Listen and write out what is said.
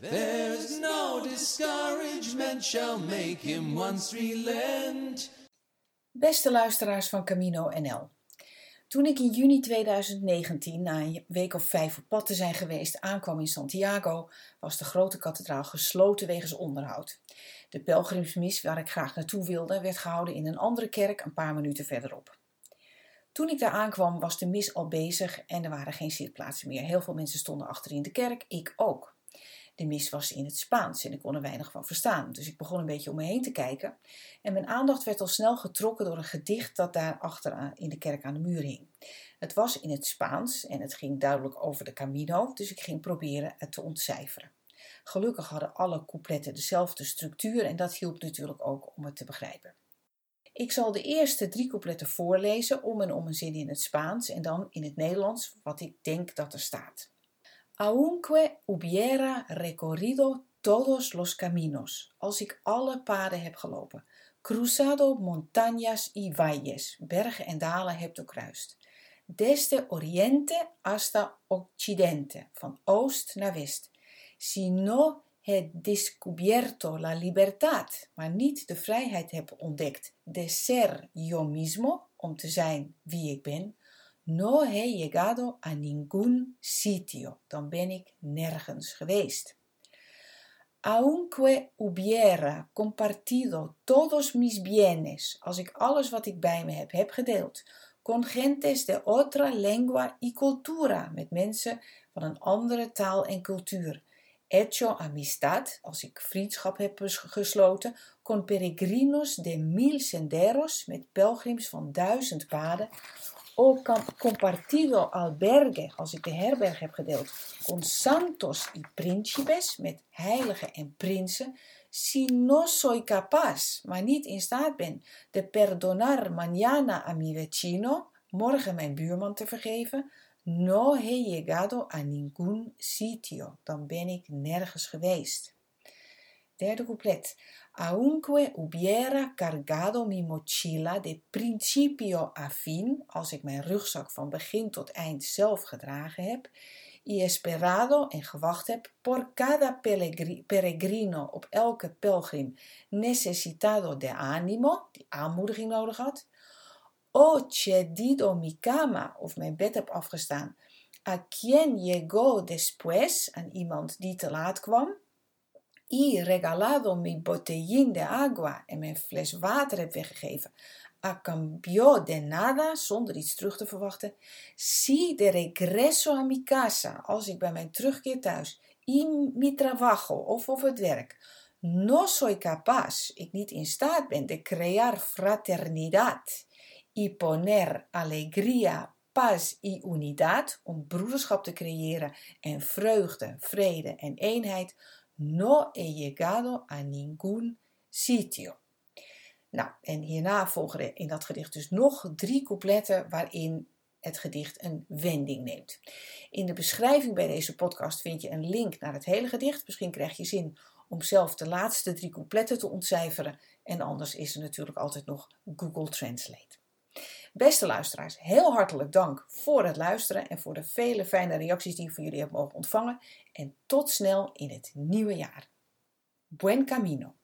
There's no discouragement shall make him once relent. Beste luisteraars van Camino NL. Toen ik in juni 2019, na een week of vijf op pad te zijn geweest, aankwam in Santiago, was de grote kathedraal gesloten wegens onderhoud. De pelgrimsmis waar ik graag naartoe wilde, werd gehouden in een andere kerk een paar minuten verderop. Toen ik daar aankwam, was de mis al bezig en er waren geen zitplaatsen meer. Heel veel mensen stonden achter in de kerk, ik ook. De mis was in het Spaans en ik kon er weinig van verstaan, dus ik begon een beetje om me heen te kijken. En mijn aandacht werd al snel getrokken door een gedicht dat daar achter in de kerk aan de muur hing. Het was in het Spaans en het ging duidelijk over de Camino, dus ik ging proberen het te ontcijferen. Gelukkig hadden alle coupletten dezelfde structuur en dat hielp natuurlijk ook om het te begrijpen. Ik zal de eerste drie coupletten voorlezen, om en om een zin in het Spaans en dan in het Nederlands, wat ik denk dat er staat. Aunque hubiera recorrido todos los caminos, als ik alle paden heb gelopen, cruzado montañas y valles, bergen en dalen heb doorkruist, desde oriente hasta occidente, van oost naar west, si no he descubierto la libertad, maar niet de vrijheid heb ontdekt, de ser yo mismo, om te zijn wie ik ben, No he llegado a ningún sitio. Dan ben ik nergens geweest. Aunque hubiera compartido todos mis bienes, als ik alles wat ik bij me heb, heb gedeeld, con gentes de otra lengua y cultura, met mensen van een andere taal en cultuur. Hecho amistad, als ik vriendschap heb gesloten, con peregrinos de mil senderos, met pelgrims van duizend paden, o compartido albergue, als ik de herberg heb gedeeld, con santos y príncipes, met heiligen en prinsen, si no soy capaz, maar niet in staat ben, de perdonar mañana a mi vecino, morgen mijn buurman te vergeven, no he llegado a ningún sitio, dan ben ik nergens geweest. Derde couplet. Aunque hubiera cargado mi mochila de principio a fin, als ik mijn rugzak van begin tot eind zelf gedragen heb, y esperado en gewacht heb por cada peregrino op elke pelgrim necesitado de ánimo, die aanmoediging nodig had, o cedido mi cama, of mijn bed heb afgestaan, a quien llegó después, aan iemand die te laat kwam, y regalado mi botellín de agua en mijn fles water heb weggegeven, a cambio de nada, zonder iets terug te verwachten, si de regreso a mi casa, als ik bij mijn terugkeer thuis, y mi trabajo of op het werk, no soy capaz, ik niet in staat ben de crear fraternidad y poner alegría, paz y unidad, om broederschap te creëren en vreugde, vrede en eenheid, No he llegado a ningún sitio. Nou, en hierna volgen in dat gedicht dus nog drie coupletten waarin het gedicht een wending neemt. In de beschrijving bij deze podcast vind je een link naar het hele gedicht. Misschien krijg je zin om zelf de laatste drie coupletten te ontcijferen. En anders is er natuurlijk altijd nog Google Translate. Beste luisteraars, heel hartelijk dank voor het luisteren en voor de vele fijne reacties die ik van jullie heb mogen ontvangen. En tot snel in het nieuwe jaar. Buen camino.